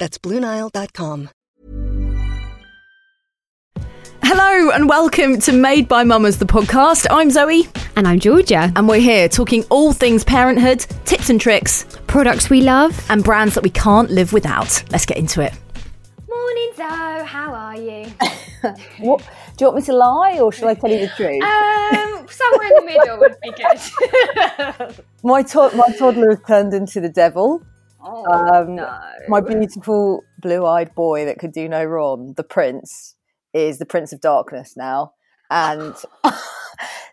That's BlueNile.com. Hello and welcome to Made by Mammas, the podcast. I'm Zoe. And I'm Georgia. And we're here talking all things parenthood, tips and tricks, products we love, and brands that we can't live without. Let's get into it. Morning, Zoe. How are you? what? Do you want me to lie or should I tell you the truth? Um, somewhere in the middle would be good. my, to- my toddler has turned into the devil. Oh, um, no. My beautiful blue eyed boy that could do no wrong, the prince, is the Prince of Darkness now. And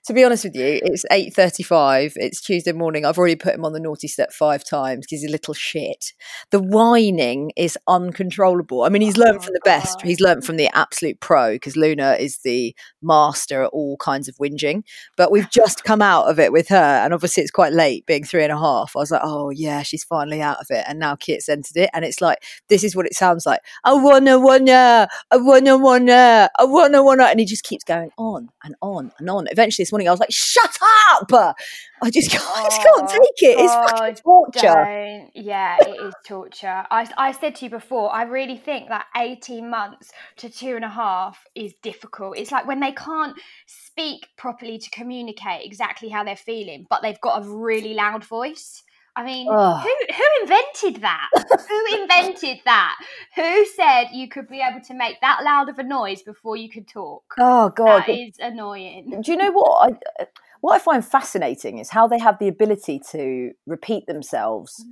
to be honest with you, it's eight thirty-five. It's Tuesday morning. I've already put him on the naughty step five times because he's a little shit. The whining is uncontrollable. I mean, he's learned from the best. Oh. He's learned from the absolute pro because Luna is the master at all kinds of whinging. But we've just come out of it with her, and obviously it's quite late, being three and a half. I was like, oh yeah, she's finally out of it, and now Kit's entered it, and it's like this is what it sounds like. I wanna wanna, I wanna wanna, I wanna wanna, and he just keeps going on and on and on. Eventually, this morning I was like, "Shut up!" I just can't, oh, I just can't oh, take it. It's fucking torture. Don't. Yeah, it is torture. I, I said to you before, I really think that eighteen months to two and a half is difficult. It's like when they can't speak properly to communicate exactly how they're feeling, but they've got a really loud voice. I mean, Ugh. who who invented that? who invented that? Who said you could be able to make that loud of a noise before you could talk? Oh God, that is annoying. Do you know what I? What I find fascinating is how they have the ability to repeat themselves mm.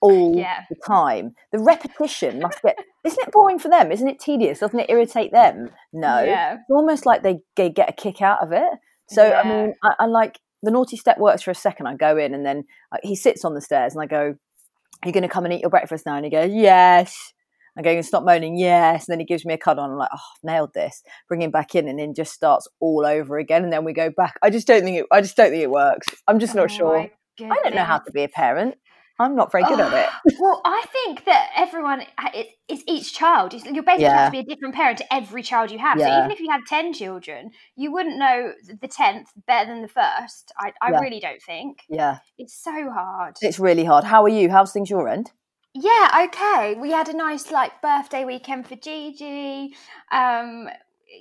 all yeah. the time. The repetition must get. isn't it boring for them? Isn't it tedious? Doesn't it irritate them? No. Yeah. It's almost like they, they get a kick out of it. So yeah. I mean, I, I like the naughty step works for a second. I go in and then uh, he sits on the stairs and I go, Are you going to come and eat your breakfast now? And he goes, Yes. I'm going, Stop moaning, yes. And then he gives me a cuddle and I'm like, Oh, I've nailed this. Bring him back in and then just starts all over again. And then we go back. I just don't think it, I just don't think it works. I'm just not oh sure. I don't know how to be a parent. I'm not very good at it. well, I think that everyone, it, it's each child. It's, you basically yeah. have to be a different parent to every child you have. Yeah. So even if you had 10 children, you wouldn't know the 10th better than the first. I, I yeah. really don't think. Yeah. It's so hard. It's really hard. How are you? How's things your end? Yeah, okay. We had a nice like birthday weekend for Gigi. Um,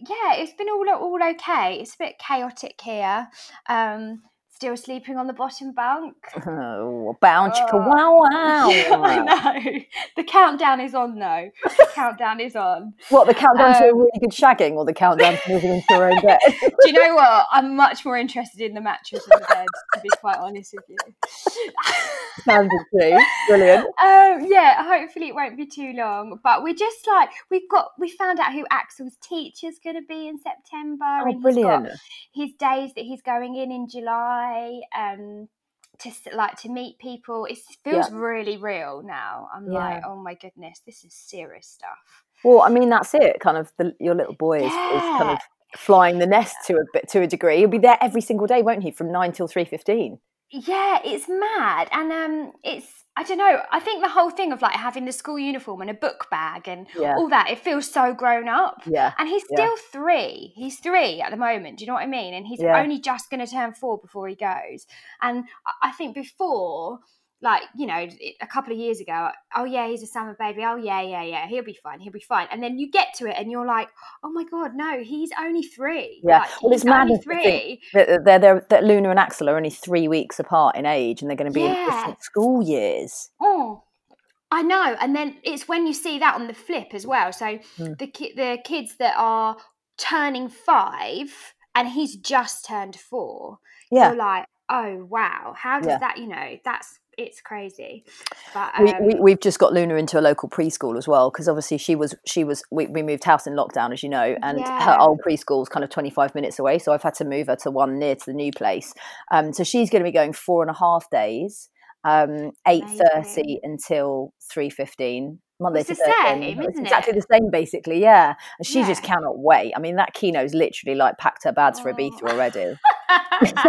yeah, it's been all all okay. It's a bit chaotic here. Um, still sleeping on the bottom bunk. Oh, bounce oh. wow wow. Yeah, I know. The countdown is on though. The countdown is on. What, the countdown um, to a really good shagging or the countdown to moving into your own bed? Do you know what? I'm much more interested in the mattress than the bed, to be quite honest with you. Sounded too. Brilliant. Um, yeah, hopefully it won't be too long. But we're just like we've got we found out who Axel's teacher's gonna be in September. Oh, brilliant. his days that he's going in in July um to like to meet people. It feels yeah. really real now. I'm yeah. like oh my goodness this is serious stuff. Well i mean that's it kind of the, your little boy is, yeah. is, kind of flying the nest to a bit to a degree. He'll be there every single day won't he from 9 till 3.15 yeah it's mad. And um it's I don't know. I think the whole thing of like having the school uniform and a book bag and yeah. all that, it feels so grown up. Yeah. And he's still yeah. three. He's three at the moment. Do you know what I mean? And he's yeah. only just going to turn four before he goes. And I think before, like you know a couple of years ago oh yeah he's a summer baby oh yeah yeah yeah he'll be fine he'll be fine and then you get to it and you're like oh my god no he's only three yeah like, well it's mad three that they're, they're, that Luna and Axel are only three weeks apart in age and they're going to be yeah. in different school years oh I know, and then it's when you see that on the flip as well. So Mm. the ki- the kids that are turning five, and he's just turned four. Yeah. You're like, oh wow, how does Yeah. that? You know, that's it's crazy. But we, um, we, we've just got Luna into a local preschool as well because obviously she was she was we, we moved house in lockdown as you know and her old preschool is kind of 25 minutes away so I've had to move her to one near to the new place um, so she's going to be going four and a half days um, 8.30 Amazing. until 3.15 Monday It's to the Thursday. same, isn't exactly it? the same basically yeah and she just cannot wait I mean that Kino's literally like packed her bags for Oh. Ibiza already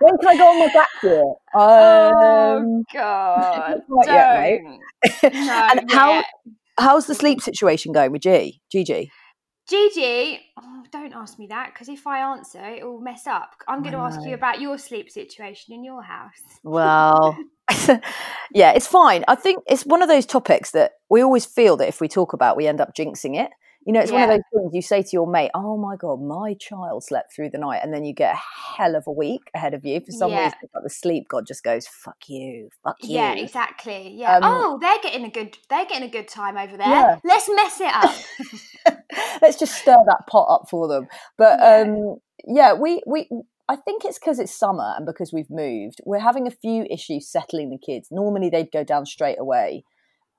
when can I go on my back to it oh um, God! not yet, mate. No, and how. How's the sleep situation going with G? Gigi? Gigi, oh, don't ask me that because if I answer, it will mess up. I'm going to ask you about your sleep situation in your house. Well, yeah, it's fine. I think it's one of those topics that we always feel that if we talk about, we end up jinxing it. You know, it's one of those things you say to your mate, "Oh my god, my child slept through the night," and then you get a hell of a week ahead of you. For some Yeah. reason, like the sleep god just goes, "Fuck you, fuck you." Yeah, exactly. Yeah. Um, oh, they're getting a good. They're getting a good time over there. Yeah. Let's mess it up. Let's just stir that pot up for them. But Yeah. um, yeah, we we. I think it's because it's summer and because we've moved. We're having a few issues settling the kids. Normally they'd go down straight away.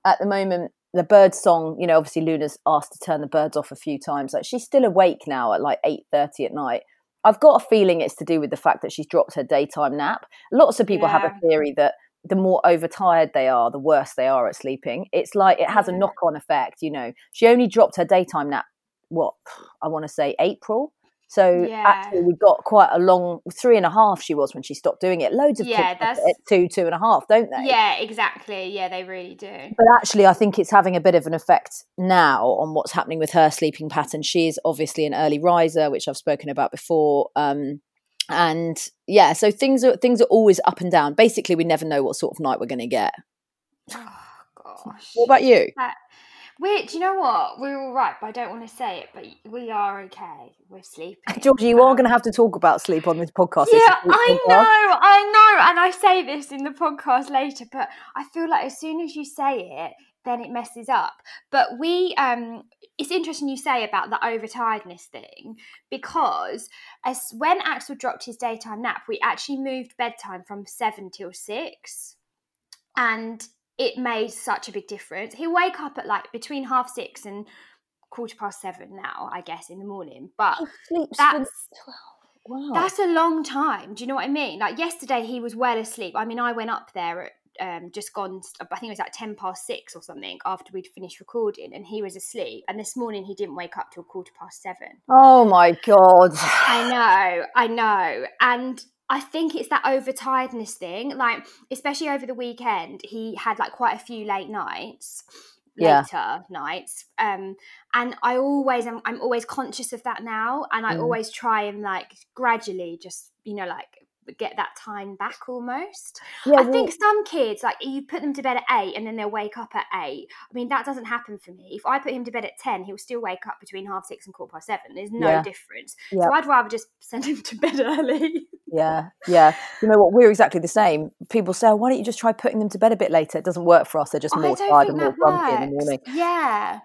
At the moment, the bird song, you know, obviously Luna's asked to turn the birds off a few times. Like she's still awake now at like eight thirty at night. I've got a feeling it's to do with the fact that she's dropped her daytime nap. Lots of people have a theory that the more overtired they are, the worse they are at sleeping. It's like it has a knock on effect. You know, she only dropped her daytime nap. What I want to say April. So Yeah. actually, we got quite a long three and a half. She was when she stopped doing it. Loads of Yeah, kids have it two, two and a half, don't they? yeah, exactly. Yeah, they really do. But actually, I think it's having a bit of an effect now on what's happening with her sleeping pattern. She is obviously an early riser, which I've spoken about before. Um, and yeah, so things are things are always up and down. Basically, we never know what sort of night we're going to get. Oh gosh. What about you? We, do you know what? We're all right, but I don't want to say it. But we are okay. We're sleeping. Georgie, you are Um, going to have to talk about sleep on this podcast. Yeah, I podcast. know, I know, and I say this in the podcast later, but I feel like as soon as you say it, then it messes up. But we, um, it's interesting you say about the overtiredness thing because as when Axel dropped his daytime nap, we actually moved bedtime from seven till six, and it made such a big difference. He'll wake up at like between half six and quarter past seven now, I guess, in the morning, but. He sleeps That's wow. that's a long time. Do you know what I mean? Like yesterday, he was well asleep. I mean, I went up there at um, just gone. I think it was like ten past six or something after we'd finished recording, and he was asleep. And this morning, he didn't wake up till quarter past seven. oh my god. I know, I know, and. I think it's that overtiredness thing. Like, especially over the weekend, he had like quite a few late nights, Yeah. later nights. Um, and I always am I'm always conscious of that now. And I Mm. always try and like gradually just, you know, like get that time back almost. Yeah, I well- think some kids, like you put them to bed at eight and then they'll wake up at eight. I mean, that doesn't happen for me. If I put him to bed at 10, he'll still wake up between half six and quarter past seven. There's no Yeah. difference. Yeah. So I'd rather just send him to bed early. Yeah, yeah. You know what? We're exactly the same. People say, oh, "Why don't you just try putting them to bed a bit later?" It doesn't work for us. They're just more tired and more grumpy in the morning. Yeah.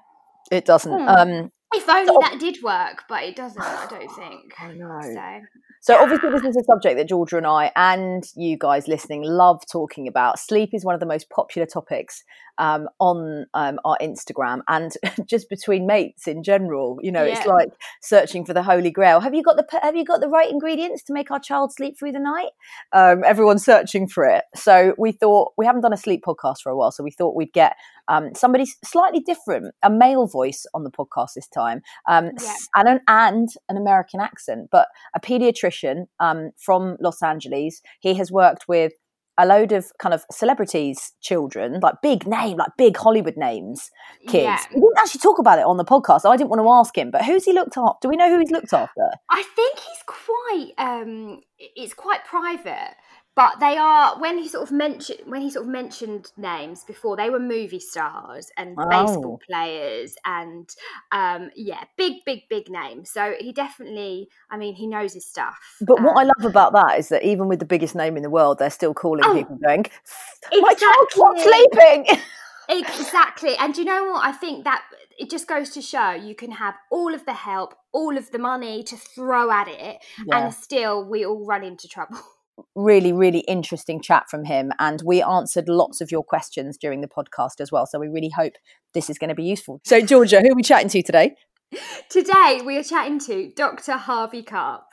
It doesn't. Hmm. Um, If only So- that did work, but it doesn't, I don't think. I know. So So obviously, this is a subject that Georgia and I and you guys listening love talking about. Sleep is one of the most popular topics um, on um, our Instagram and just between mates in general. You know, it's like searching for the holy grail. Have you got the Have you got the right ingredients to make our child sleep through the night? Um, everyone's searching for it. So we thought we haven't done a sleep podcast for a while, so we thought we'd get um, somebody slightly different, a male voice on the podcast this time, um, yeah. and, an and an American accent, but a pediatrician um, from Los Angeles. He has worked with a load of kind of celebrities' children, like big name, like big Hollywood names, kids. Yeah. We didn't actually talk about it on the podcast. I didn't want to ask him, but who's he looked after? Do we know who he's looked after? I think he's quite um it's quite private. But they are when he sort of mentioned when he sort of mentioned names before, they were movie stars and Oh. baseball players and um yeah, big, big, big names. So he definitely I mean he knows his stuff. But what I Um, love about that is that even with the biggest name in the world, they're still calling Oh, people going, "My child's not sleeping." exactly. And you know what? I think that it just goes to show you can have all of the help, all of the money to throw at it, Yeah. and still we all run into trouble. Really, really interesting chat from him. And we answered lots of your questions during the podcast as well. So we really hope this is going to be useful. So, Georgia, who are we chatting to today? Today we are chatting to Dr. Harvey Karp.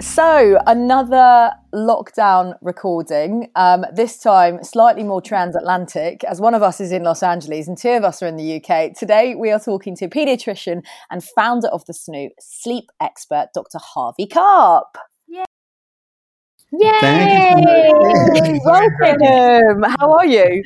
So, another lockdown recording, um, this time slightly more transatlantic, as one of us is in Los Angeles and two of us are in the UK. Today, we are talking to paediatrician and founder of the SNOO, sleep expert, Dr. Harvey Karp. Yay! Thank. Welcome. How are you?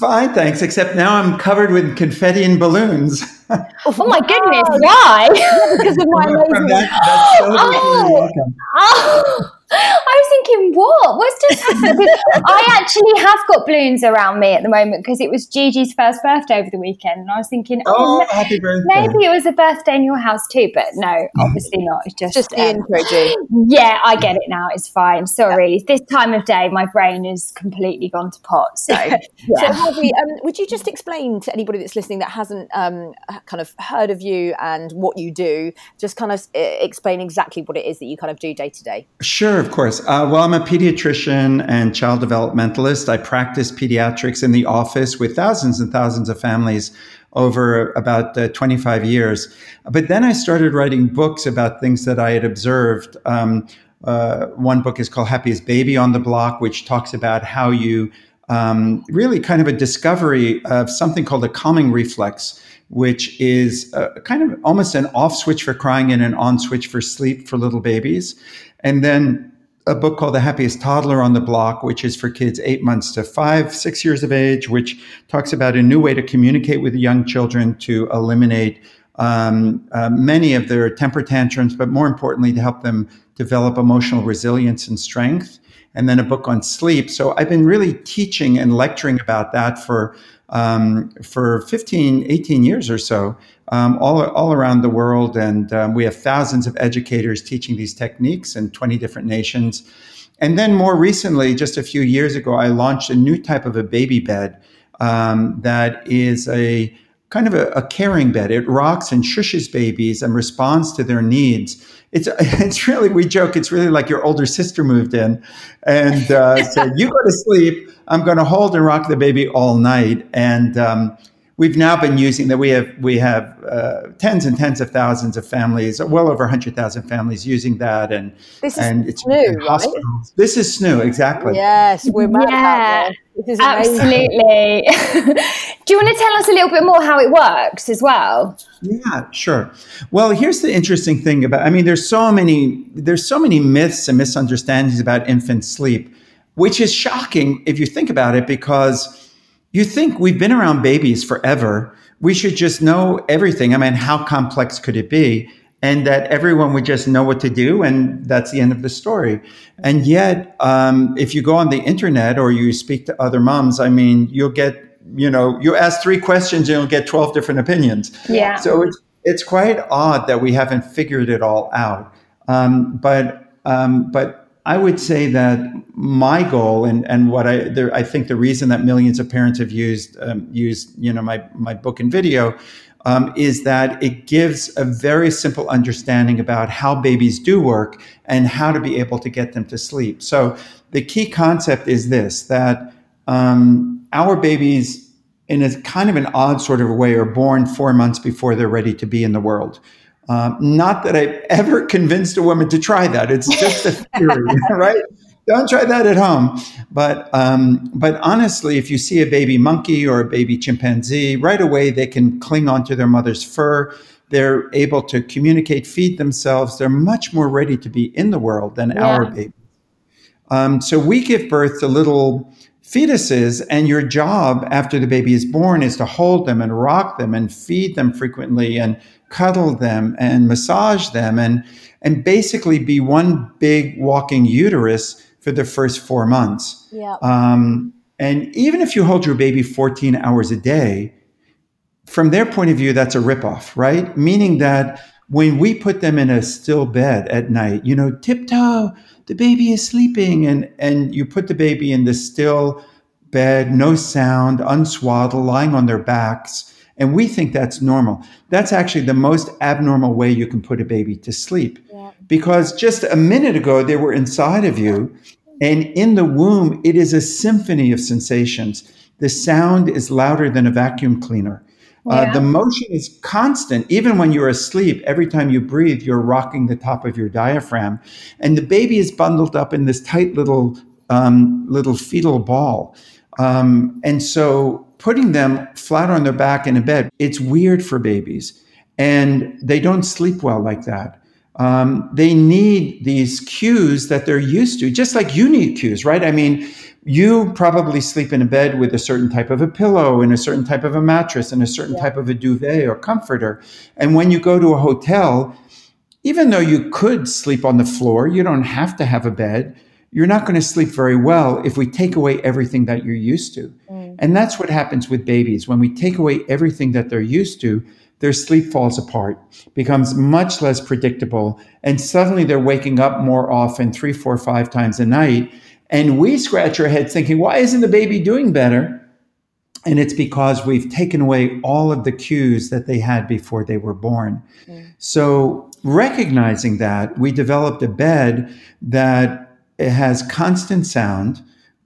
Fine, thanks. Except now I'm covered with confetti and balloons. Oh my goodness, why? Because of my From amazing. that- that show, oh, oh. welcome. Oh, I was thinking, what? What's just happened? I actually have got balloons around me at the moment because it was Gigi's first birthday over the weekend, and I was thinking, oh, Oh, happy birthday. maybe it was a birthday in your house too, but no, obviously not. It's just, Just the um, intro, G. yeah, I get it now. It's fine. Sorry, this time of day, my brain has completely gone to pot. So, So. Harvey, um, would you just explain to anybody that's listening that hasn't um, kind of heard of you and what you do, just kind of uh, explain exactly what it is that you kind of do day to day? Sure, of course. Uh, well, I'm a pediatrician and child developmentalist. I practice pediatrics in the office with thousands and thousands of families over about uh, 25 years. But then I started writing books about things that I had observed. Um, uh, one book is called Happiest Baby on the Block, which talks about how you um, really kind of a discovery of something called a calming reflex, which is a, kind of almost an off switch for crying and an on switch for sleep for little babies. And then a book called The Happiest Toddler on the Block, which is for kids eight months to five, six years of age, which talks about a new way to communicate with young children to eliminate um, uh, many of their temper tantrums, but more importantly, to help them develop emotional resilience and strength. And then a book on sleep. So I've been really teaching and lecturing about that for um, for 15, 18 years or so, um, all, all around the world. And um, we have thousands of educators teaching these techniques in 20 different nations. And then more recently, just a few years ago, I launched a new type of a baby bed um, that is a kind of a, a caring bed. It rocks and shushes babies and responds to their needs. It's it's really we joke. It's really like your older sister moved in and uh, said, "You go to sleep. I'm going to hold and rock the baby all night." And um, we've now been using that. We have we have uh, tens and tens of thousands of families, well over hundred thousand families using that, and This is and it's new, right? hospitals. This is SNOO exactly. Yes, we're mad Yeah, this. This is. Absolutely. Do you want to tell us a little bit more how it works as well? Yeah, sure. Well, here's the interesting thing about I mean there's so many there's so many myths and misunderstandings about infant sleep, which is shocking if you think about it because you think we've been around babies forever. We should just know everything. I mean, how complex could it be? And that everyone would just know what to do, and that's the end of the story. And yet, um, if you go on the internet or you speak to other moms, I mean, you'll get, you know, you ask three questions and you'll get 12 different opinions. Yeah. So it's it's quite odd that we haven't figured it all out. Um, but um, but I would say that my goal and and what I there, I think the reason that millions of parents have used um, used you know my my book and video. Um, is that it gives a very simple understanding about how babies do work and how to be able to get them to sleep. So the key concept is this: that um, our babies in a kind of an odd sort of way, are born four months before they're ready to be in the world. Um, not that I've ever convinced a woman to try that. It's just a theory, right? Don't try that at home. But um, but honestly, if you see a baby monkey or a baby chimpanzee, right away they can cling onto their mother's fur. They're able to communicate, feed themselves. They're much more ready to be in the world than our Yeah. baby. Um, so we give birth to little fetuses, and your job after the baby is born is to hold them and rock them and feed them frequently and cuddle them and massage them and and basically be one big walking uterus for the first four months. Yeah. Um, and even if you hold your baby 14 hours a day, from their point of view, that's a ripoff, right? Meaning that when we put them in a still bed at night, you know, tiptoe, the baby is sleeping, and and you put the baby in the still bed, no sound, unswaddled, lying on their backs, and we think that's normal. That's actually the most abnormal way you can put a baby to sleep. Yeah. Because just a minute ago they were inside of you, and in the womb it is a symphony of sensations. The sound is louder than a vacuum cleaner. Uh, yeah. Uh, the motion is constant. Even when you're asleep, every time you breathe, you're rocking the top of your diaphragm. And the baby is bundled up in this tight little, um, little fetal ball. Um, and so putting them flat on their back in a bed, it's weird for babies. And they don't sleep well like that. Um, they need these cues that they're used to, just like you need cues, right? I mean, you probably sleep in a bed with a certain type of a pillow and a certain type of a mattress and a certain yeah. type of a duvet or comforter. And when you go to a hotel, even though you could sleep on the floor, you don't have to have a bed. You're not going to sleep very well if we take away everything that you're used to. Mm. And that's what happens with babies. When we take away everything that they're used to, their sleep falls apart, becomes much less predictable, and suddenly they're waking up more often, three, four, five times a night and we scratch our head thinking, why isn't the baby doing better? And it's because we've taken away all of the cues that they had before they were born. Mm. So, recognizing that, we developed a bed that has constant sound,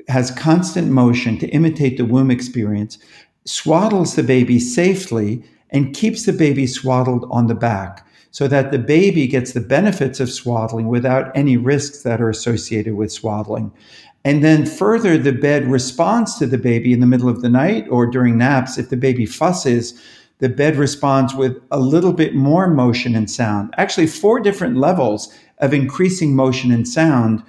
has constant motion to imitate the womb experience, swaddles the baby safely, and keeps the baby swaddled on the back so that the baby gets the benefits of swaddling without any risks that are associated with swaddling. And then further, the bed responds to the baby in the middle of the night or during naps. If the baby fusses, the bed responds with a little bit more motion and sound. Actually, four different levels of increasing motion and sound,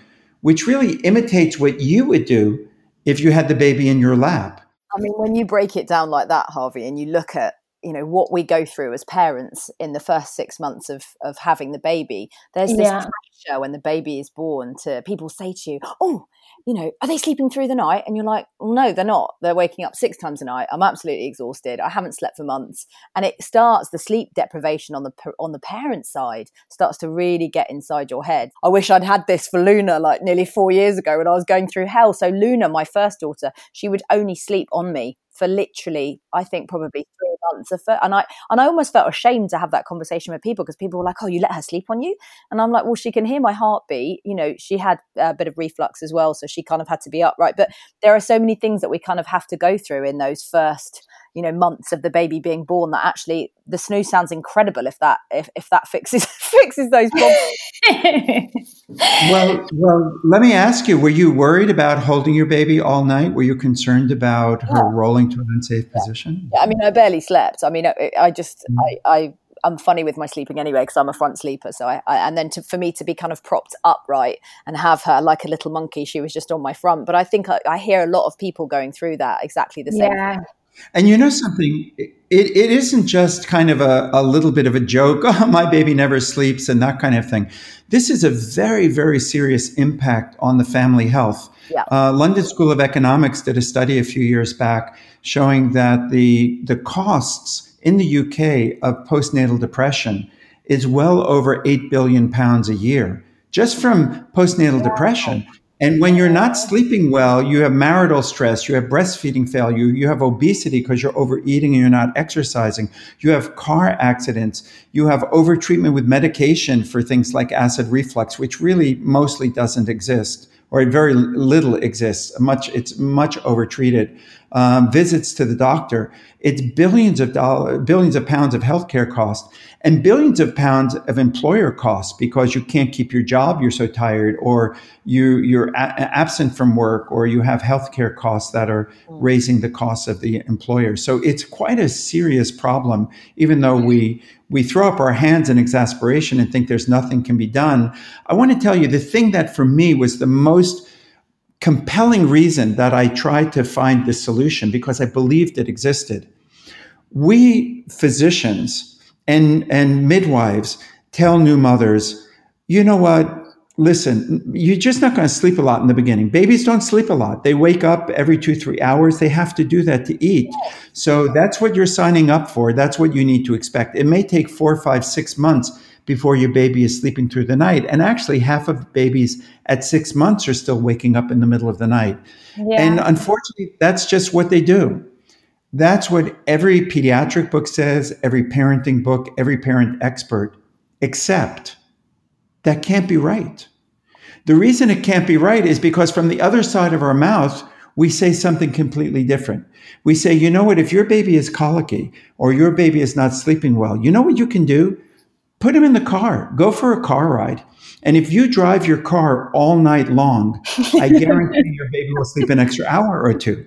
which really imitates what you would do if you had the baby in your lap. I mean, when you break it down like that, Harvey, and you look at you know what we go through as parents in the first six months of of having the baby there's this yeah. pressure when the baby is born to people say to you oh you know, are they sleeping through the night? And you're like, well, no, they're not. They're waking up six times a night. I'm absolutely exhausted. I haven't slept for months. And it starts the sleep deprivation on the on the parent side starts to really get inside your head. I wish I'd had this for Luna like nearly four years ago when I was going through hell. So Luna, my first daughter, she would only sleep on me for literally, I think probably three months. Of. And I and I almost felt ashamed to have that conversation with people because people were like, "Oh, you let her sleep on you?" And I'm like, "Well, she can hear my heartbeat. You know, she had a bit of reflux as well, so she kind of had to be upright. But there are so many things that we kind of have to go through in those first." You know months of the baby being born that actually the SNOO sounds incredible if that if, if that fixes fixes those problems well well let me ask you were you worried about holding your baby all night were you concerned about her rolling to an unsafe yeah. position yeah, i mean i barely slept i mean i, I just mm. I, I I'm funny with my sleeping anyway because I'm a front sleeper. So I, I and then to, for me to be kind of propped upright and have her like a little monkey, she was just on my front. But I think I, I hear a lot of people going through that exactly the same. Yeah. And you know something, it, it isn't just kind of a, a little bit of a joke, oh, my baby never sleeps and that kind of thing. This is a very, very serious impact on the family health. Yeah. Uh, London School of Economics did a study a few years back showing that the, the costs in the UK of postnatal depression is well over 8 billion pounds a year just from postnatal depression. And when you're not sleeping well, you have marital stress, you have breastfeeding failure, you have obesity because you're overeating and you're not exercising, you have car accidents, you have overtreatment with medication for things like acid reflux, which really mostly doesn't exist or very little exists. Much it's much overtreated. Um, visits to the doctor. It's billions of dollars, billions of pounds of healthcare costs, and billions of pounds of employer costs because you can't keep your job. You're so tired, or you you're a- absent from work, or you have healthcare costs that are raising the costs of the employer. So it's quite a serious problem. Even though we we throw up our hands in exasperation and think there's nothing can be done. I want to tell you the thing that for me was the most compelling reason that I tried to find this solution because I believed it existed. We physicians and, and midwives tell new mothers, you know what? Listen, you're just not going to sleep a lot in the beginning. Babies don't sleep a lot. They wake up every two, three hours. They have to do that to eat. So that's what you're signing up for. That's what you need to expect. It may take four, five, six months before your baby is sleeping through the night. And actually, half of babies at six months are still waking up in the middle of the night. Yeah. And unfortunately, that's just what they do. That's what every pediatric book says, every parenting book, every parent expert, except that can't be right. The reason it can't be right is because from the other side of our mouth, we say something completely different. We say, you know what, if your baby is colicky or your baby is not sleeping well, you know what you can do? Put him in the car, go for a car ride. And if you drive your car all night long, I guarantee your baby will sleep an extra hour or two.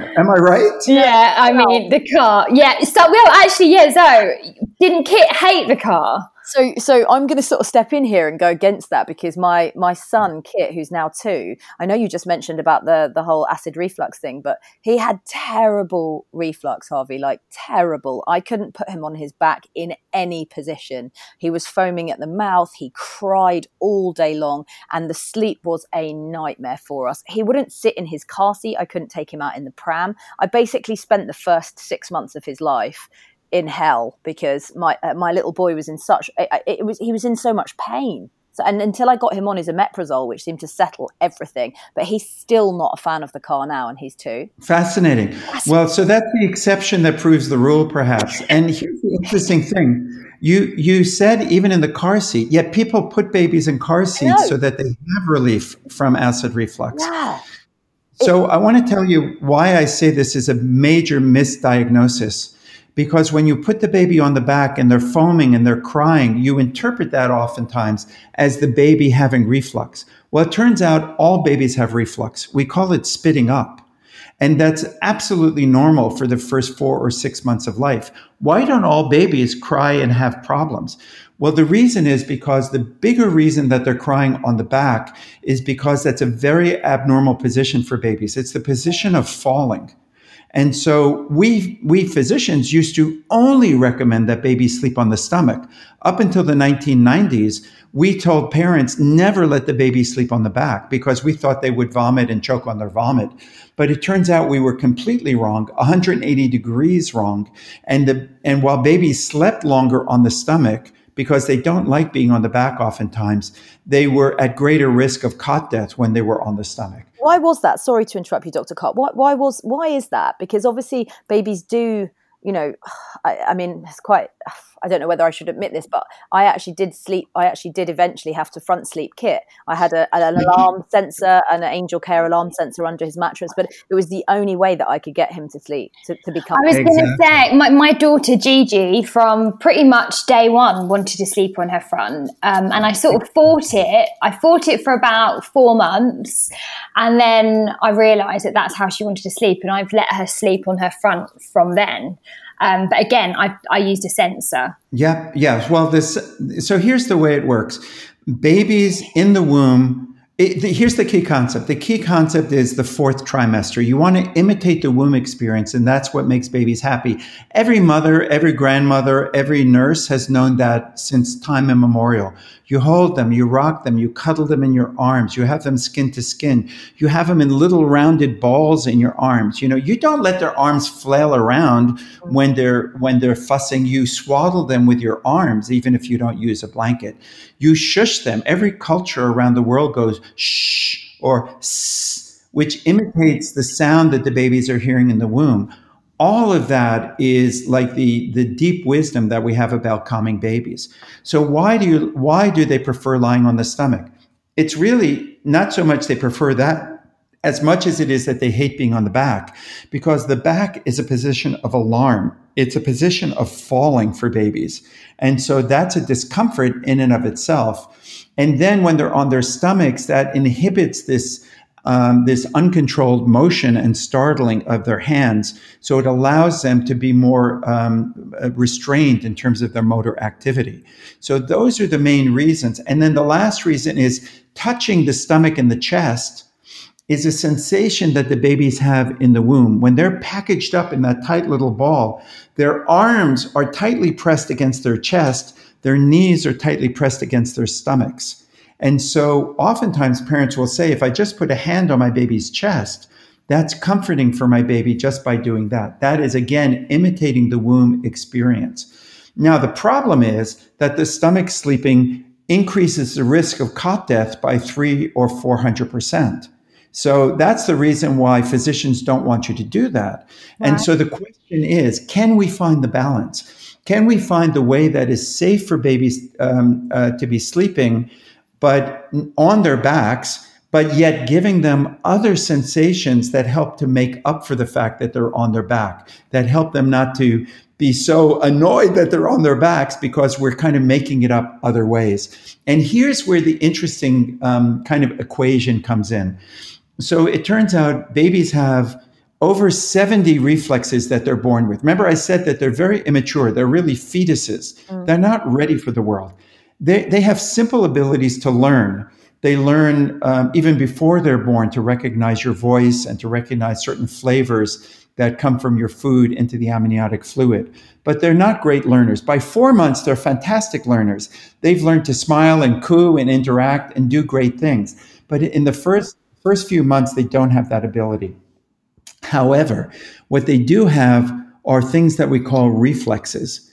Am I right? Yeah, I mean the car. Yeah, so well, actually, yeah. Zoe, didn't Kit hate the car? So, so I'm going to sort of step in here and go against that because my my son mm. Kit, who's now two, I know you just mentioned about the the whole acid reflux thing, but he had terrible reflux, Harvey, like terrible. I couldn't put him on his back in any position. He was foaming at the mouth. He cried all day long, and the sleep was a nightmare for us. He wouldn't sit in his car seat. I couldn't take him out in the pram. I basically spent the first six months of his life in hell because my uh, my little boy was in such it, it, was he was in so much pain. So, and until I got him on his omeprazole, which seemed to settle everything, but he's still not a fan of the car now, and he's two. Fascinating. Fascinating. Well, so that's the exception that proves the rule, perhaps. And here's the interesting thing: you you said even in the car seat, yet people put babies in car seats so that they have relief from acid reflux. Yeah. So I want to tell you why I say this is a major misdiagnosis because when you put the baby on the back and they're foaming and they're crying, you interpret that oftentimes as the baby having reflux. Well, it turns out all babies have reflux. We call it spitting up. And that's absolutely normal for the first four or six months of life. Why don't all babies cry and have problems? Well, the reason is because the bigger reason that they're crying on the back is because that's a very abnormal position for babies. It's the position of falling. And so we, we physicians used to only recommend that babies sleep on the stomach. Up until the 1990s, we told parents never let the baby sleep on the back because we thought they would vomit and choke on their vomit. But it turns out we were completely wrong, 180 degrees wrong. And, the, and while babies slept longer on the stomach, because they don't like being on the back oftentimes, they were at greater risk of cot death when they were on the stomach. Why was that? Sorry to interrupt you, Dr. Karp. Why, why was why is that? Because obviously babies do, you know, I, I mean, it's quite I don't know whether I should admit this, but I actually did sleep. I actually did eventually have to front sleep Kit. I had a, an alarm sensor and an Angelcare alarm sensor under his mattress, but it was the only way that I could get him to sleep to, to become. I was exactly. going to say, my, my daughter Gigi, from pretty much day one, wanted to sleep on her front, um, and I sort of fought it. I fought it for about four months, and then I realised that that's how she wanted to sleep, and I've let her sleep on her front from then. Um, but again, I, I used a sensor. Yeah, yeah. Well, this. So here's the way it works: babies in the womb. It, the, here's the key concept. The key concept is the fourth trimester. You want to imitate the womb experience, and that's what makes babies happy. Every mother, every grandmother, every nurse has known that since time immemorial. You hold them, you rock them, you cuddle them in your arms, you have them skin to skin, you have them in little rounded balls in your arms. You know, you don't let their arms flail around when they're when they're fussing. You swaddle them with your arms, even if you don't use a blanket. You shush them. Every culture around the world goes shh or s, which imitates the sound that the babies are hearing in the womb. All of that is like the the deep wisdom that we have about calming babies. So why do you why do they prefer lying on the stomach? It's really not so much they prefer that as much as it is that they hate being on the back because the back is a position of alarm. It's a position of falling for babies. And so that's a discomfort in and of itself and then when they're on their stomachs that inhibits this um, this uncontrolled motion and startling of their hands. So it allows them to be more um, restrained in terms of their motor activity. So those are the main reasons. And then the last reason is touching the stomach and the chest is a sensation that the babies have in the womb. When they're packaged up in that tight little ball, their arms are tightly pressed against their chest, their knees are tightly pressed against their stomachs. And so oftentimes parents will say, if I just put a hand on my baby's chest, that's comforting for my baby just by doing that. That is, again, imitating the womb experience. Now, the problem is that the stomach sleeping increases the risk of cot death by three or 400%. So that's the reason why physicians don't want you to do that. And so the question is can we find the balance? Can we find the way that is safe for babies um, uh, to be sleeping, but on their backs? but yet giving them other sensations that help to make up for the fact that they're on their back, that help them not to be so annoyed that they're on their backs because we're kind of making it up other ways. And here's where the interesting um, kind of equation comes in. So it turns out babies have over 70 reflexes that they're born with. Remember, I said that they're very immature, they're really fetuses, mm. they're not ready for the world. They, they have simple abilities to learn they learn um, even before they're born to recognize your voice and to recognize certain flavors that come from your food into the amniotic fluid. But they're not great learners. By four months, they're fantastic learners. They've learned to smile and coo and interact and do great things. But in the first first few months, they don't have that ability. However, what they do have are things that we call reflexes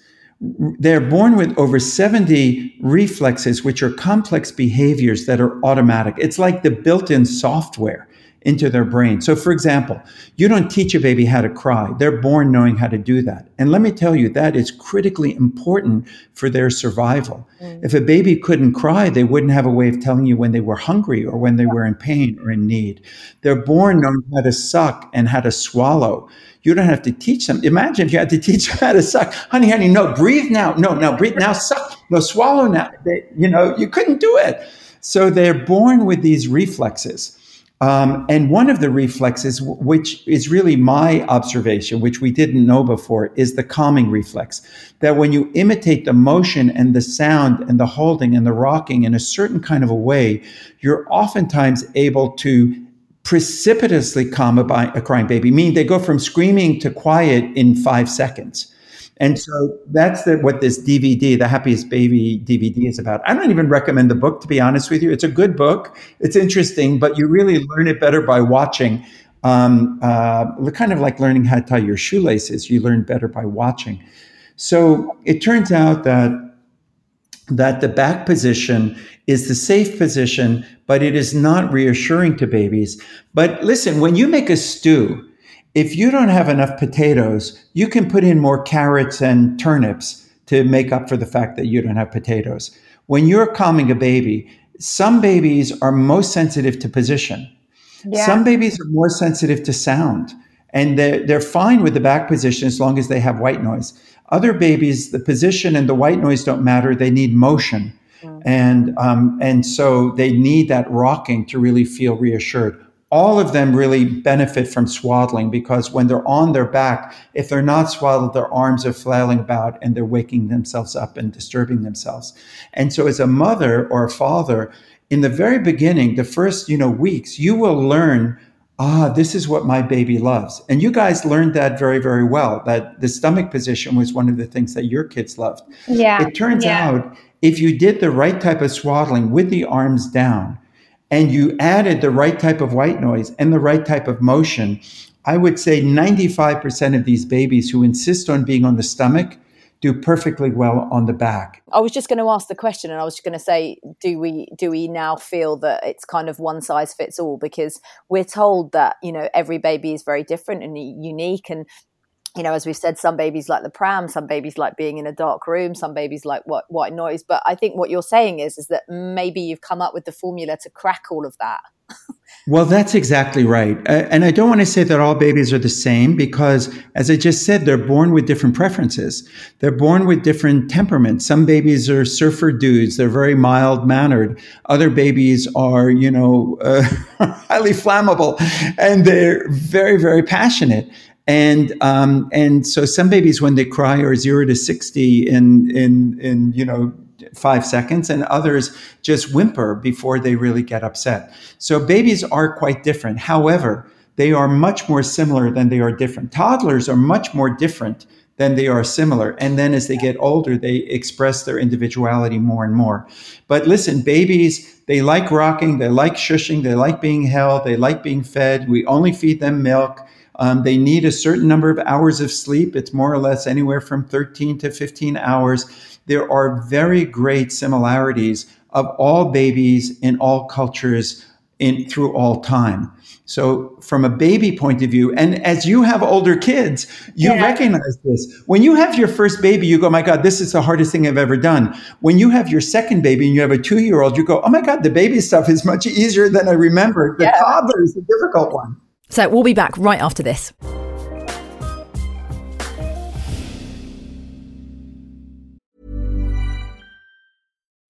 they're born with over 70 reflexes, which are complex behaviors that are automatic. It's like the built in software into their brain. So, for example, you don't teach a baby how to cry. They're born knowing how to do that. And let me tell you, that is critically important for their survival. Mm. If a baby couldn't cry, they wouldn't have a way of telling you when they were hungry or when they were in pain or in need. They're born knowing how to suck and how to swallow. You don't have to teach them. Imagine if you had to teach them how to suck. Honey, honey, no, breathe now. No, no, breathe now, suck. No, swallow now. They, you know, you couldn't do it. So they're born with these reflexes. Um, and one of the reflexes, which is really my observation, which we didn't know before, is the calming reflex. That when you imitate the motion and the sound and the holding and the rocking in a certain kind of a way, you're oftentimes able to precipitously calm a, a crying baby, meaning they go from screaming to quiet in five seconds. And so that's the, what this DVD, the Happiest Baby DVD, is about. I don't even recommend the book, to be honest with you. It's a good book, it's interesting, but you really learn it better by watching. Um, uh, kind of like learning how to tie your shoelaces, you learn better by watching. So it turns out that that the back position is the safe position, but it is not reassuring to babies. But listen, when you make a stew, if you don't have enough potatoes, you can put in more carrots and turnips to make up for the fact that you don't have potatoes. When you're calming a baby, some babies are most sensitive to position. Yeah. Some babies are more sensitive to sound, and they're, they're fine with the back position as long as they have white noise. Other babies, the position and the white noise don't matter, they need motion. Mm. And, um, and so they need that rocking to really feel reassured all of them really benefit from swaddling because when they're on their back, if they're not swaddled, their arms are flailing about and they're waking themselves up and disturbing themselves. And so as a mother or a father, in the very beginning, the first, you know, weeks, you will learn, ah, this is what my baby loves. And you guys learned that very, very well, that the stomach position was one of the things that your kids loved. Yeah. It turns yeah. out if you did the right type of swaddling with the arms down, and you added the right type of white noise and the right type of motion, I would say 95% of these babies who insist on being on the stomach do perfectly well on the back. I was just going to ask the question and I was just going to say do we do we now feel that it's kind of one size fits all because we're told that you know every baby is very different and unique and you know, as we've said, some babies like the pram, some babies like being in a dark room, some babies like what white noise. But I think what you're saying is is that maybe you've come up with the formula to crack all of that. well, that's exactly right. And I don't want to say that all babies are the same because, as I just said, they're born with different preferences. They're born with different temperaments. Some babies are surfer dudes. They're very mild mannered. Other babies are, you know, uh, highly flammable and they're very, very passionate and um, and so some babies when they cry are zero to sixty in in in you know five seconds, and others just whimper before they really get upset. So babies are quite different. However, they are much more similar than they are different. Toddlers are much more different than they are similar. And then as they get older, they express their individuality more and more. But listen, babies, they like rocking, they like shushing, they like being held, they like being fed. We only feed them milk. Um, they need a certain number of hours of sleep. It's more or less anywhere from 13 to 15 hours. There are very great similarities of all babies in all cultures in through all time. So from a baby point of view, and as you have older kids, you yeah. recognize this. When you have your first baby, you go, my God, this is the hardest thing I've ever done. When you have your second baby and you have a two year old, you go, oh my God, the baby stuff is much easier than I remember. The yeah. toddler is the difficult one. So we'll be back right after this.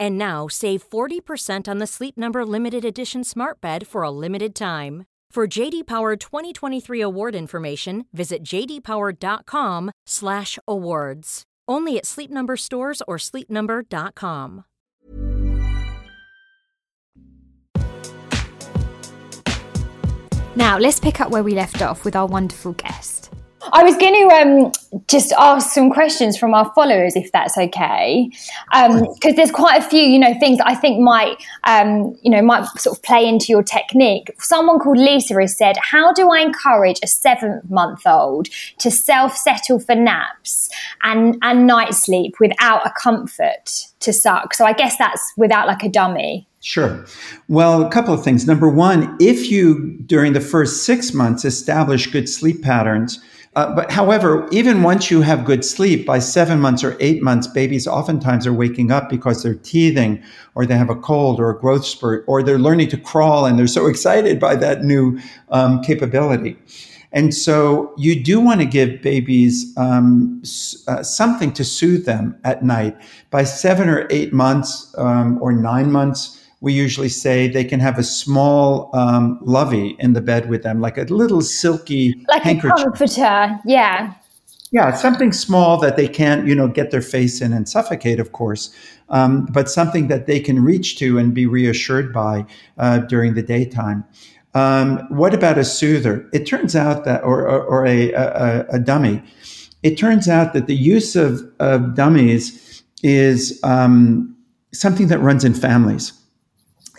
And now save 40% on the Sleep Number limited edition smart bed for a limited time. For JD Power 2023 award information, visit jdpower.com/awards. Only at Sleep Number stores or sleepnumber.com. Now, let's pick up where we left off with our wonderful guest. I was going to um, just ask some questions from our followers, if that's okay, because um, there's quite a few, you know, things I think might, um, you know, might sort of play into your technique. Someone called Lisa has said, "How do I encourage a seven-month-old to self-settle for naps and and night sleep without a comfort to suck?" So I guess that's without like a dummy. Sure. Well, a couple of things. Number one, if you during the first six months establish good sleep patterns uh, but however, even once you have good sleep, by seven months or eight months, babies oftentimes are waking up because they're teething or they have a cold or a growth spurt or they're learning to crawl and they're so excited by that new um, capability. And so you do want to give babies um, uh, something to soothe them at night. By seven or eight months um, or nine months, we usually say they can have a small um, lovey in the bed with them, like a little silky like handkerchief. a comforter. Yeah. Yeah, something small that they can't, you know, get their face in and suffocate, of course, um, but something that they can reach to and be reassured by uh, during the daytime. Um, what about a soother? It turns out that, or, or, or a, a, a, dummy. It turns out that the use of, of dummies is um, something that runs in families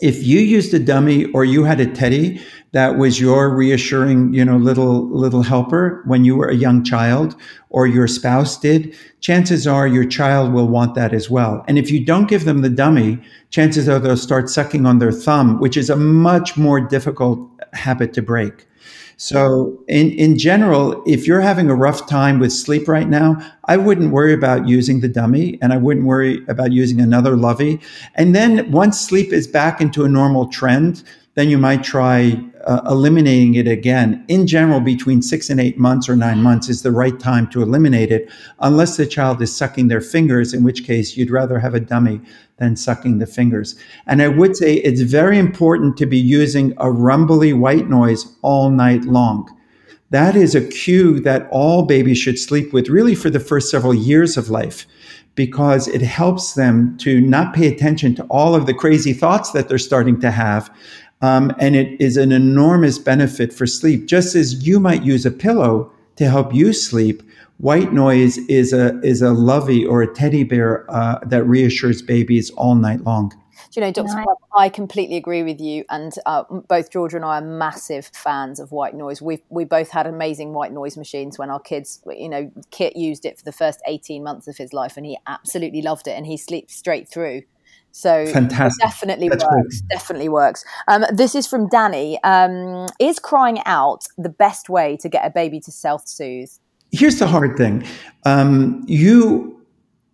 if you used a dummy or you had a teddy that was your reassuring you know little little helper when you were a young child or your spouse did chances are your child will want that as well. And if you don't give them the dummy chances are they'll start sucking on their thumb which is a much more difficult habit to break so in, in general, if you're having a rough time with sleep right now, I wouldn't worry about using the dummy and I wouldn't worry about using another lovey. And then once sleep is back into a normal trend, then you might try uh, eliminating it again. In general, between six and eight months or nine months is the right time to eliminate it, unless the child is sucking their fingers, in which case you'd rather have a dummy than sucking the fingers. And I would say it's very important to be using a rumbly white noise all night long. that is a cue that all babies should sleep with really for the first several years of life because it helps them to not pay attention to all of the crazy thoughts that they're starting to have. Um, and it is an enormous benefit for sleep. Just as you might use a pillow to help you sleep, white noise is a is a lovey or a teddy bear uh, that reassures babies all night long you know, Dr. Nice. I completely agree with you. And uh, both Georgia and I are massive fans of white noise. We we both had amazing white noise machines when our kids, you know, Kit used it for the first 18 months of his life and he absolutely loved it and he sleeps straight through. So Fantastic. definitely That's works. Definitely works. Um, this is from Danny. Um, is crying out the best way to get a baby to self soothe? Here's the hard thing. Um, you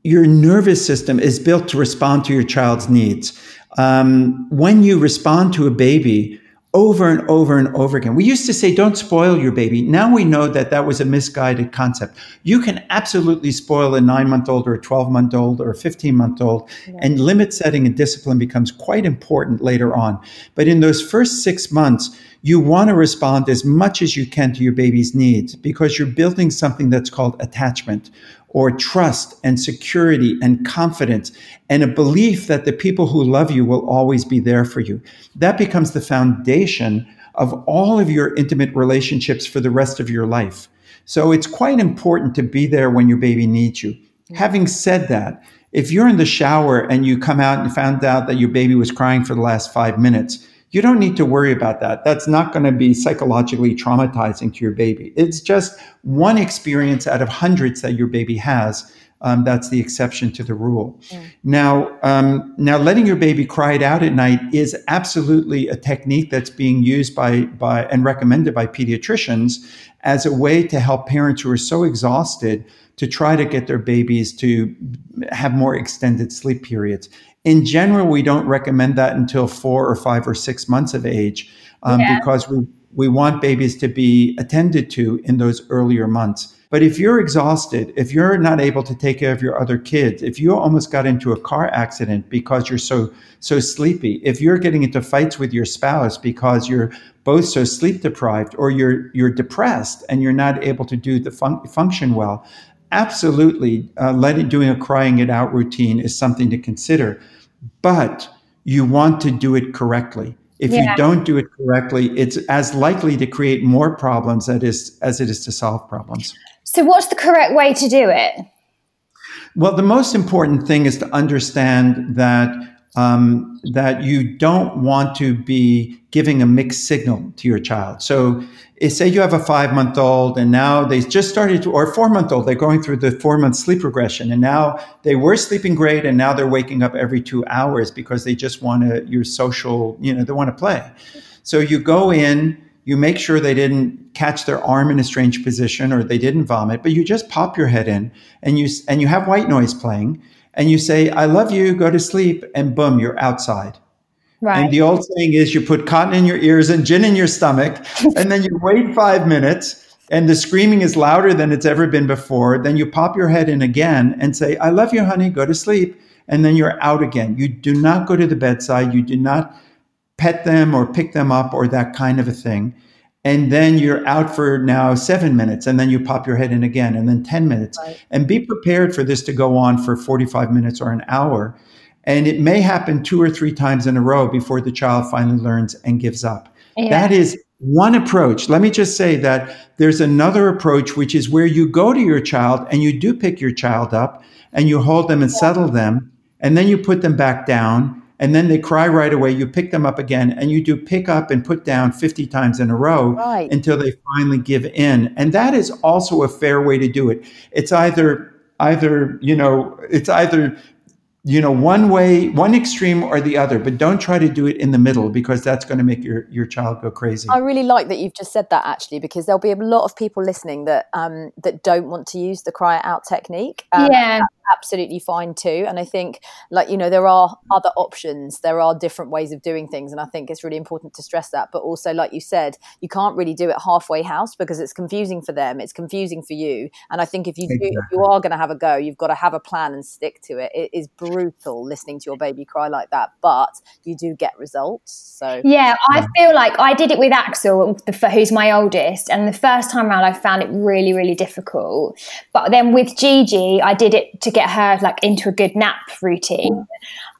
your nervous system is built to respond to your child's needs. Um, when you respond to a baby over and over and over again, we used to say, don't spoil your baby. Now we know that that was a misguided concept. You can absolutely spoil a nine month old or a 12 month old or a 15 month old, yeah. and limit setting and discipline becomes quite important later on. But in those first six months, you want to respond as much as you can to your baby's needs because you're building something that's called attachment or trust and security and confidence and a belief that the people who love you will always be there for you. That becomes the foundation of all of your intimate relationships for the rest of your life. So it's quite important to be there when your baby needs you. Having said that, if you're in the shower and you come out and found out that your baby was crying for the last five minutes, you don't need to worry about that. That's not going to be psychologically traumatizing to your baby. It's just one experience out of hundreds that your baby has. Um, that's the exception to the rule. Mm. Now, um, now letting your baby cry it out at night is absolutely a technique that's being used by by and recommended by pediatricians as a way to help parents who are so exhausted to try to get their babies to have more extended sleep periods. In general, we don't recommend that until four or five or six months of age um, yeah. because we, we want babies to be attended to in those earlier months. But if you're exhausted, if you're not able to take care of your other kids, if you almost got into a car accident because you're so so sleepy, if you're getting into fights with your spouse because you're both so sleep deprived or you're you're depressed and you're not able to do the fun- function well, absolutely uh, letting doing a crying it out routine is something to consider but you want to do it correctly. If yeah. you don't do it correctly it's as likely to create more problems it is, as it is to solve problems. So what's the correct way to do it? Well the most important thing is to understand that um, that you don't want to be giving a mixed signal to your child. So, say you have a five month old and now they just started to, or four month old, they're going through the four month sleep regression and now they were sleeping great and now they're waking up every two hours because they just want to, your social, you know, they want to play. So, you go in, you make sure they didn't catch their arm in a strange position or they didn't vomit, but you just pop your head in and you, and you have white noise playing and you say, I love you, go to sleep, and boom, you're outside. Right. And the old saying is you put cotton in your ears and gin in your stomach, and then you wait five minutes, and the screaming is louder than it's ever been before. Then you pop your head in again and say, I love you, honey, go to sleep. And then you're out again. You do not go to the bedside. You do not pet them or pick them up or that kind of a thing and then you're out for now seven minutes and then you pop your head in again and then 10 minutes right. and be prepared for this to go on for 45 minutes or an hour and it may happen two or three times in a row before the child finally learns and gives up yeah. that is one approach let me just say that there's another approach which is where you go to your child and you do pick your child up and you hold them and yeah. settle them and then you put them back down and then they cry right away. You pick them up again and you do pick up and put down 50 times in a row right. until they finally give in. And that is also a fair way to do it. It's either either, you know, it's either you know one way one extreme or the other but don't try to do it in the middle because that's going to make your your child go crazy i really like that you've just said that actually because there'll be a lot of people listening that um that don't want to use the cry out technique um, yeah absolutely fine too. And i think like you know there are other options. There are different ways of doing things. And i think it's really important to stress that. But also like you said you can't really do it halfway house because it's confusing for them. It's confusing for you. And i think if you do, if you are going to have a go you've got to have a plan and stick to it. It is brutal listening to your baby cry like that, but you do get results. So yeah, I feel like I did it with Axel, who's my oldest, and the first time around I found it really, really difficult. But then with Gigi, I did it to get her like into a good nap routine.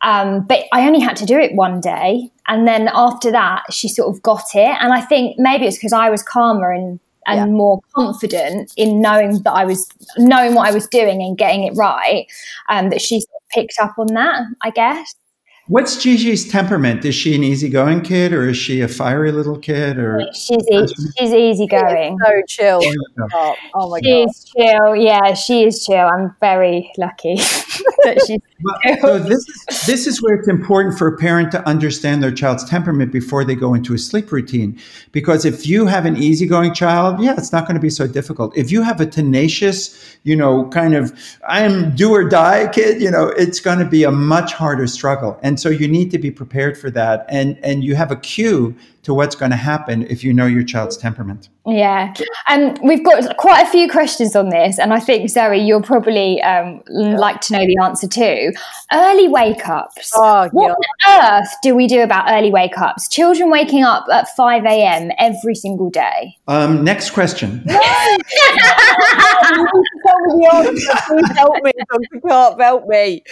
Um, but I only had to do it one day, and then after that, she sort of got it. And I think maybe it's because I was calmer and and yeah. more confident in knowing that I was knowing what I was doing and getting it right. Um, that she picked up on that, I guess. What's Gigi's temperament? Is she an easygoing kid, or is she a fiery little kid? Or she's e- she's easygoing. So chill. Oh, oh my she's god. She's chill. Yeah, she is chill. I'm very lucky that she's. So this is this is where it's important for a parent to understand their child's temperament before they go into a sleep routine, because if you have an easygoing child, yeah, it's not going to be so difficult. If you have a tenacious, you know, kind of I'm do or die kid, you know, it's going to be a much harder struggle. And so you need to be prepared for that. And, and you have a cue to what's going to happen if you know your child's temperament. Yeah. And we've got quite a few questions on this. And I think, Zoe, you'll probably um, like to know the answer too. Early wake ups. Oh, what on earth do we do about early wake ups? Children waking up at 5 a.m. every single day. Um, next question. No! Please help me, Dr. Karp, help me.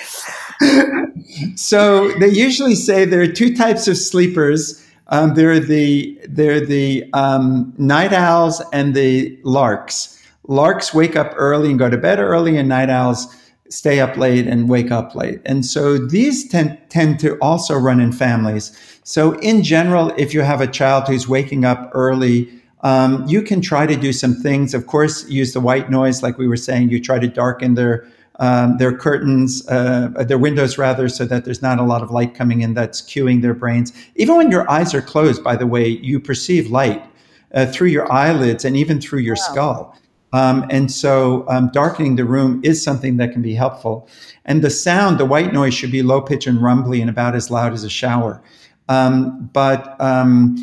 So they usually say there are two types of sleepers um, they're the they're the um, night owls and the larks. Larks wake up early and go to bed early, and night owls stay up late and wake up late. And so these tend, tend to also run in families. So in general, if you have a child who's waking up early, um, you can try to do some things. Of course, use the white noise, like we were saying. You try to darken their um, their curtains, uh, their windows rather, so that there's not a lot of light coming in that's cueing their brains. Even when your eyes are closed, by the way, you perceive light uh, through your eyelids and even through your wow. skull. Um, and so um, darkening the room is something that can be helpful. And the sound, the white noise should be low pitch and rumbly and about as loud as a shower. Um, but um,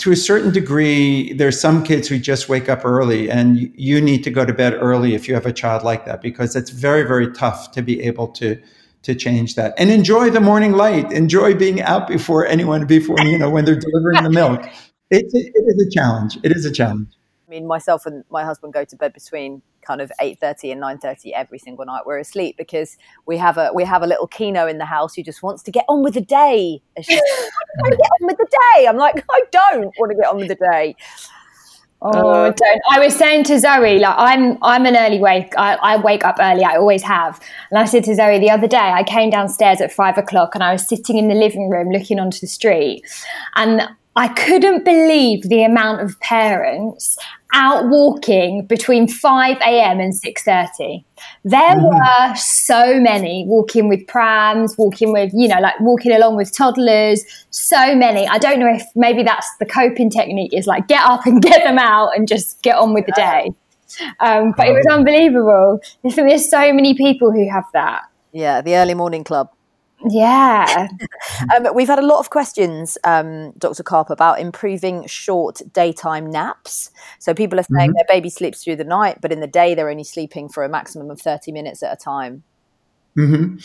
to a certain degree, there's some kids who just wake up early, and you need to go to bed early if you have a child like that, because it's very, very tough to be able to to change that and enjoy the morning light. Enjoy being out before anyone, before you know when they're delivering the milk. It's it is a challenge. It is a challenge. I mean, myself and my husband go to bed between kind of 8.30 and 9.30 every single night we're asleep because we have a we have a little kino in the house who just wants to get on with the day get on with the day i'm like i don't want to get on with the day Oh, uh, don't. I was saying to Zoe, like I'm, I'm an early wake. I, I, wake up early. I always have. And I said to Zoe the other day, I came downstairs at five o'clock and I was sitting in the living room looking onto the street, and I couldn't believe the amount of parents out walking between 5 a.m. and 6:30. There mm. were so many walking with prams, walking with, you know, like walking along with toddlers, so many. I don't know if maybe that's the coping technique is like get up and get them out and just get on with the day. Um, but it was unbelievable. There's so many people who have that. Yeah, the early morning club. Yeah. um, we've had a lot of questions, um, Dr. Karp, about improving short daytime naps. So people are saying mm-hmm. their baby sleeps through the night, but in the day they're only sleeping for a maximum of 30 minutes at a time. Mm-hmm.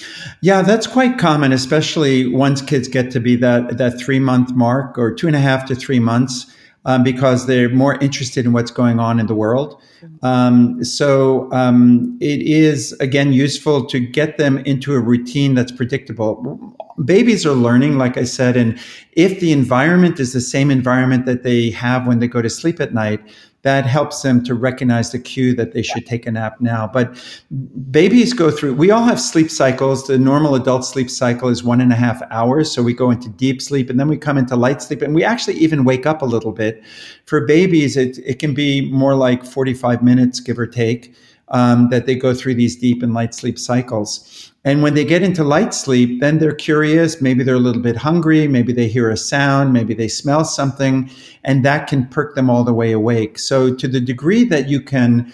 Yeah, that's quite common, especially once kids get to be that, that three month mark or two and a half to three months um, because they're more interested in what's going on in the world. Um, so um, it is, again, useful to get them into a routine that's predictable. Babies are learning, like I said, and if the environment is the same environment that they have when they go to sleep at night, that helps them to recognize the cue that they should take a nap now. But babies go through, we all have sleep cycles. The normal adult sleep cycle is one and a half hours. So we go into deep sleep and then we come into light sleep and we actually even wake up a little bit. For babies, it, it can be more like 45 minutes, give or take. Um, that they go through these deep and light sleep cycles. And when they get into light sleep, then they're curious. Maybe they're a little bit hungry. Maybe they hear a sound. Maybe they smell something. And that can perk them all the way awake. So, to the degree that you can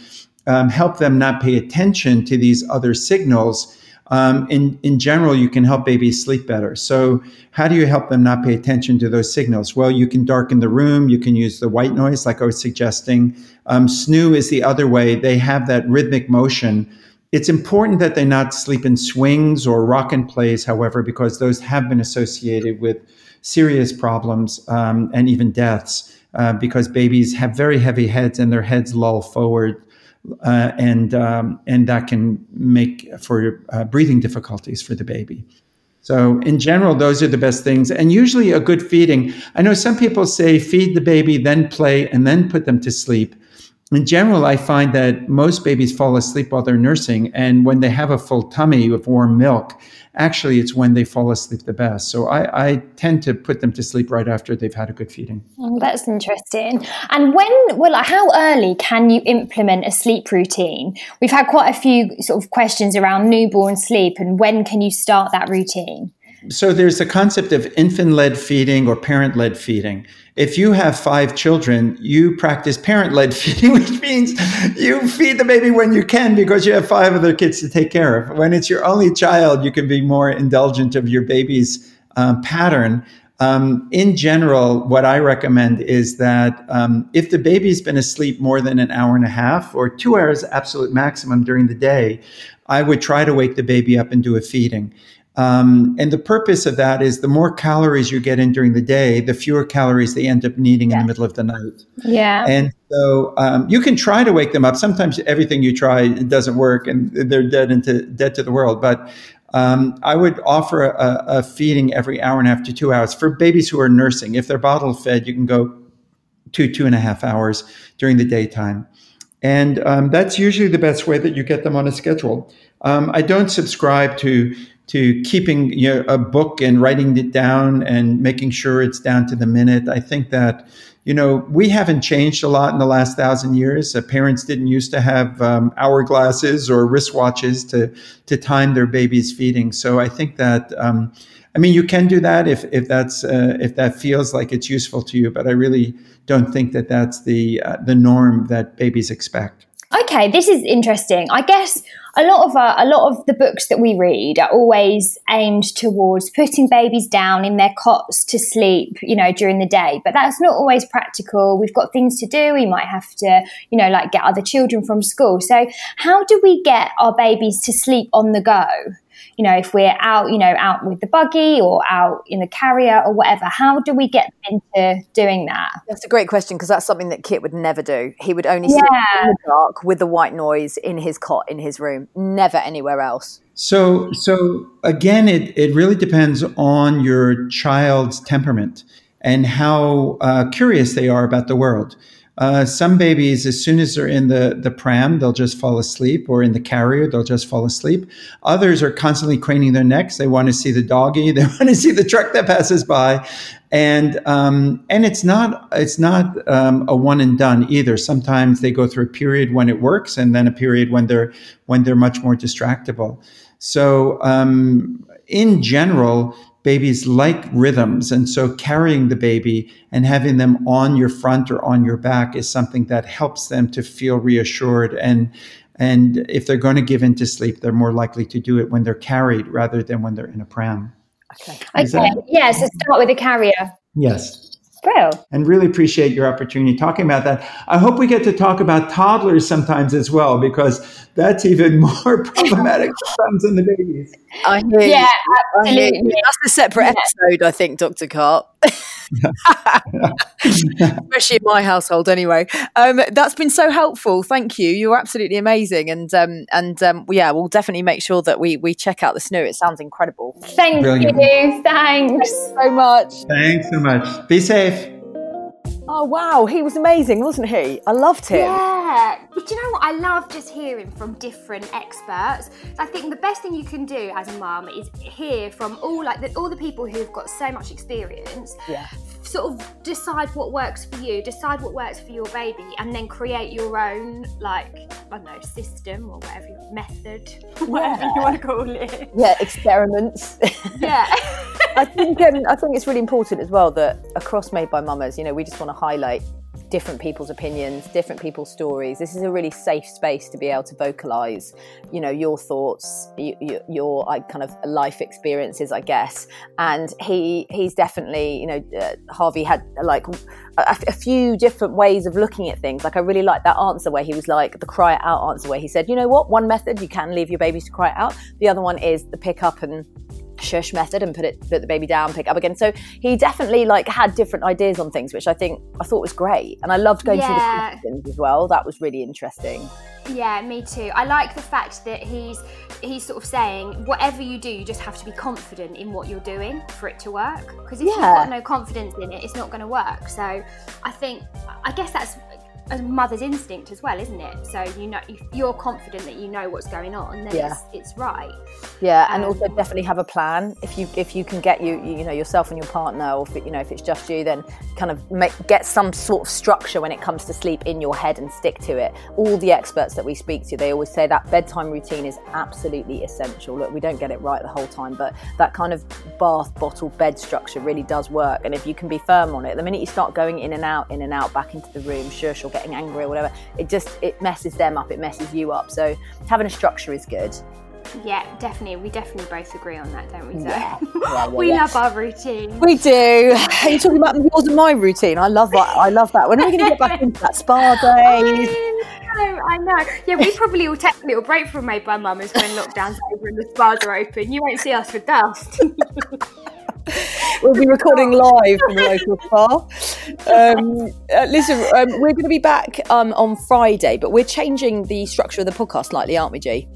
um, help them not pay attention to these other signals, um, in, in general, you can help babies sleep better. So, how do you help them not pay attention to those signals? Well, you can darken the room. You can use the white noise, like I was suggesting. Um, SNOO is the other way. They have that rhythmic motion It's important that they not sleep in swings or Rock 'n Plays, however, because those have been associated with serious problems um, and even deaths uh, because babies have very heavy heads and their heads loll forward. Uh, and um, and that can make for uh, breathing difficulties for the baby. So in general, those are the best things, and usually a good feeding. I know some people say feed the baby, then play, and then put them to sleep in general, I find that most babies fall asleep while they're nursing. And when they have a full tummy of warm milk, actually, it's when they fall asleep the best. So I, I tend to put them to sleep right after they've had a good feeding. Oh, that's interesting. And when, well, how early can you implement a sleep routine? We've had quite a few sort of questions around newborn sleep and when can you start that routine? So there's a concept of infant led feeding or parent led feeding. If you have five children, you practice parent led feeding, which means you feed the baby when you can because you have five other kids to take care of. When it's your only child, you can be more indulgent of your baby's um, pattern. Um, in general, what I recommend is that um, if the baby's been asleep more than an hour and a half or two hours, absolute maximum during the day, I would try to wake the baby up and do a feeding. Um, and the purpose of that is the more calories you get in during the day, the fewer calories they end up needing yeah. in the middle of the night. Yeah. And so um, you can try to wake them up. Sometimes everything you try doesn't work, and they're dead into dead to the world. But um, I would offer a, a, feeding every hour and a half to two hours for babies who are nursing. If they're bottle fed, you can go two two and a half hours during the daytime. And um, that's usually the best way that you get them on a schedule. Um, I don't subscribe to to keeping you know, a book and writing it down and making sure it's down to the minute. I think that you know we haven't changed a lot in the last thousand years. Uh, parents didn't used to have um, hourglasses or wristwatches to to time their baby's feeding. So I think that. Um, I mean, you can do that if if that's uh, if that feels like it's useful to you, but I really don't think that that's the uh, the norm that babies expect. Okay, this is interesting. I guess a lot of our, a lot of the books that we read are always aimed towards putting babies down in their cots to sleep, you know, during the day. But that's not always practical. We've got things to do. We might have to, you know, like get other children from school. So how do we get our babies to sleep on the go? You know, if we're out, you know, out with the buggy or out in the carrier or whatever, how do we get into doing that? That's a great question because that's something that Kit would never do. He would only yeah. sleep in the dark with the white noise in his cot in his room, never anywhere else. So, so again, it, it really depends on your child's temperament and how uh, curious they are about the world. Uh, some babies, as soon as they're in the, the pram, they'll just fall asleep, or in the carrier, they'll just fall asleep. Others are constantly craning their necks. They want to see the doggy. They want to see the truck that passes by, and um, and it's not it's not um, a one and done either. Sometimes they go through a period when it works, and then a period when they're when they're much more distractible. So um, in general, babies like rhythms. And so carrying the baby and having them on your front or on your back is something that helps them to feel reassured. And, and if they're going to give in to sleep, they're more likely to do it when they're carried rather than when they're in a pram. Okay. okay. That- yeah, so start with a carrier. Yes. Well, and really appreciate your opportunity talking about that. I hope we get to talk about toddlers sometimes as well, because that's even more problematic sometimes than the babies. I hear yeah, absolutely. You. That's a separate yeah. episode, I think, Dr. Karp. Especially in my household, anyway. Um, that's been so helpful. Thank you. You're absolutely amazing, and um, and um, yeah, we'll definitely make sure that we we check out the SNOO. It sounds incredible. Thank Brilliant. you. Thanks. Thanks so much. Thanks so much. Be safe. Oh wow, he was amazing, wasn't he? I loved him. Yeah. Do you know what? I love just hearing from different experts. I think the best thing you can do as a mum is hear from all like the, all the people who've got so much experience. Yeah sort of decide what works for you, decide what works for your baby, and then create your own, like, I don't know, system or whatever, method, whatever you want to call it. Yeah, experiments. Yeah. I think um, I think it's really important as well that across Made by Mammas, you know, we just want to highlight different people's opinions, different people's stories. This is a really safe space to be able to vocalize, you know, your thoughts, your, your kind of life experiences, I guess. And he he's definitely, you know, uh, Harvey had like a, a, few different ways of looking at things. Like I really like that answer where he was like the cry it out answer, where he said, you know what, one method you can leave your babies to cry it out. The other one is the pick up and shush method and put it put the baby down pick up again. So he definitely like had different ideas on things which i think i thought was great. And i loved going yeah. through the questions as well. That was really interesting. Yeah me too. I like the fact that he's he's sort of saying whatever you do you just have to be confident in what you're doing for it to work. Because if yeah. you've got no confidence in it it's not going to work. So i think i guess that's a mother's instinct as well, isn't it? So you know, if you're confident that you know what's going on, then yeah. it's, it's right. Yeah, and um, also definitely have a plan. If you if you can get you you know yourself and your partner, or if you know if it's just you, then kind of make, get some sort of structure when it comes to sleep in your head and stick to it. All the experts that we speak to, they always say that bedtime routine is absolutely essential. Look, we don't get it right the whole time, but that kind of bath bottle bed structure really does work. And if you can be firm on it, the minute you start going in and out, in and out, back into the room, sure, she'll getting angry or whatever. It just it messes them up. It messes you up. So having a structure is good. Yeah, definitely. We definitely both agree on that, don't we? So yeah. yeah, we yeah. love our routine. We do. Are you talking about yours and my routine? I love that. I love that. When are we going to get back into that spa days? I know, I know. Yeah, we probably will take a little break from Made by Mammas when lockdown's over and the spas are open. You won't see us for dust. we'll be recording live from the local spa. Um, uh, listen, um, we're going to be back um, on Friday, but we're changing the structure of the podcast slightly, aren't we, G?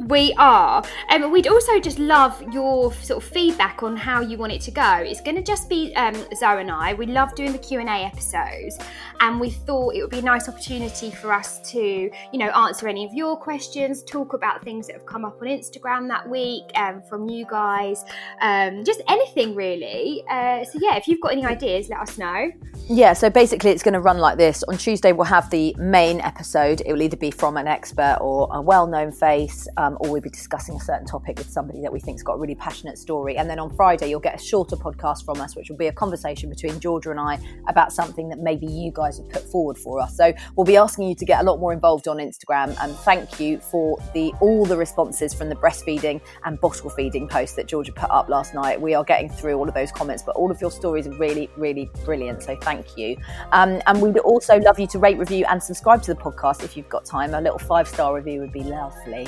We are. Um, we'd also just love your sort of feedback on how you want it to go. It's going to just be um, Zoe and I. We love doing the Q and A episodes, and we thought it would be a nice opportunity for us to, you know, answer any of your questions, talk about things that have come up on Instagram that week um, from you guys, um, just anything really. Uh, so yeah, if you've got any ideas, let us know. Yeah. So basically, it's going to run like this. On Tuesday, we'll have the main episode. It will either be from an expert or a well-known face. Um, or we'll be discussing a certain topic with somebody that we think's got a really passionate story. And then on Friday, you'll get a shorter podcast from us, which will be a conversation between Georgia and I about something that maybe you guys have put forward for us. So we'll be asking you to get a lot more involved on Instagram. And thank you for the all the responses from the breastfeeding and bottle feeding posts that Georgia put up last night. We are getting through all of those comments, but all of your stories are really, really brilliant. So thank you. Um, and we'd also love you to rate, review, and subscribe to the podcast if you've got time. A little five star review would be lovely.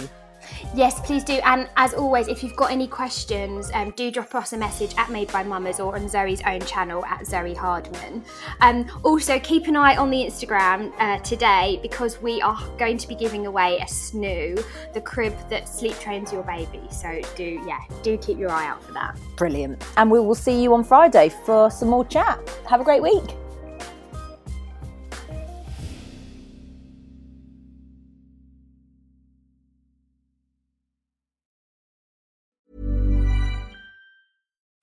Yes, please do. And as always, if you've got any questions, um, do drop us a message at Made by Mammas or on Zoe's own channel at Zoe Hardman. Um, also, keep an eye on the Instagram uh, today because we are going to be giving away a SNOO, the crib that sleep trains your baby. So do, yeah, do keep your eye out for that. Brilliant. And we will see you on Friday for some more chat. Have a great week.